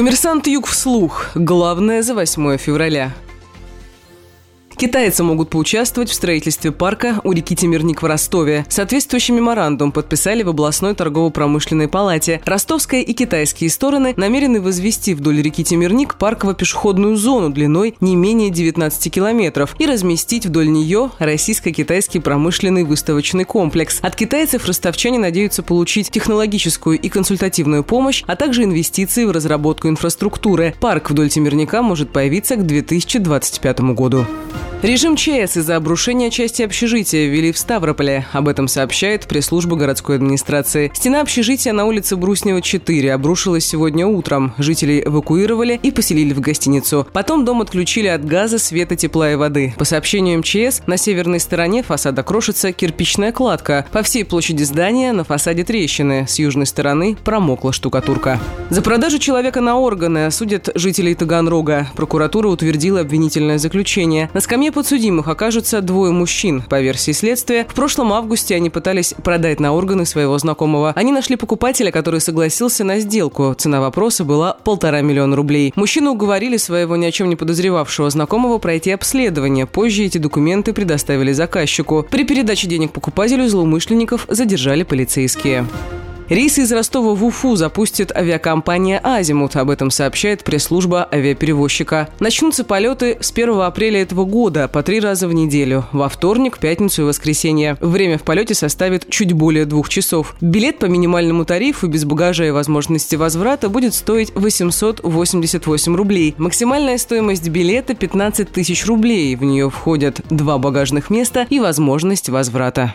Коммерсант Юг вслух. Главное за 8 февраля. Китайцы могут поучаствовать в строительстве парка у реки Темирник в Ростове. Соответствующий меморандум подписали в областной торгово-промышленной палате. Ростовская и китайские стороны намерены возвести вдоль реки Темирник парково-пешеходную зону длиной не менее 19 километров и разместить вдоль нее российско-китайский промышленный выставочный комплекс. От китайцев ростовчане надеются получить технологическую и консультативную помощь, а также инвестиции в разработку инфраструктуры. Парк вдоль Темирника может появиться к 2025 году. Режим ЧС из-за обрушения части общежития ввели в Ставрополе. Об этом сообщает пресс-служба городской администрации. Стена общежития на улице Бруснева, 4 обрушилась сегодня утром. Жителей эвакуировали и поселили в гостиницу. Потом дом отключили от газа, света, тепла и воды. По сообщению МЧС, на северной стороне фасада крошится кирпичная кладка. По всей площади здания на фасаде трещины. С южной стороны промокла штукатурка. За продажу человека на органы осудят жителей Таганрога. Прокуратура утвердила обвинительное заключение. На скамье подсудимых окажутся двое мужчин. По версии следствия, в прошлом августе они пытались продать на органы своего знакомого. Они нашли покупателя, который согласился на сделку. Цена вопроса была полтора миллиона рублей. Мужчину уговорили своего ни о чем не подозревавшего знакомого пройти обследование. Позже эти документы предоставили заказчику. При передаче денег покупателю злоумышленников задержали полицейские. Рейсы из Ростова в Уфу запустит авиакомпания «Азимут». Об этом сообщает пресс-служба авиаперевозчика. Начнутся полеты с 1 апреля этого года по три раза в неделю. Во вторник, пятницу и воскресенье. Время в полете составит чуть более двух часов. Билет по минимальному тарифу без багажа и возможности возврата будет стоить 888 рублей. Максимальная стоимость билета – 15 тысяч рублей. В нее входят два багажных места и возможность возврата.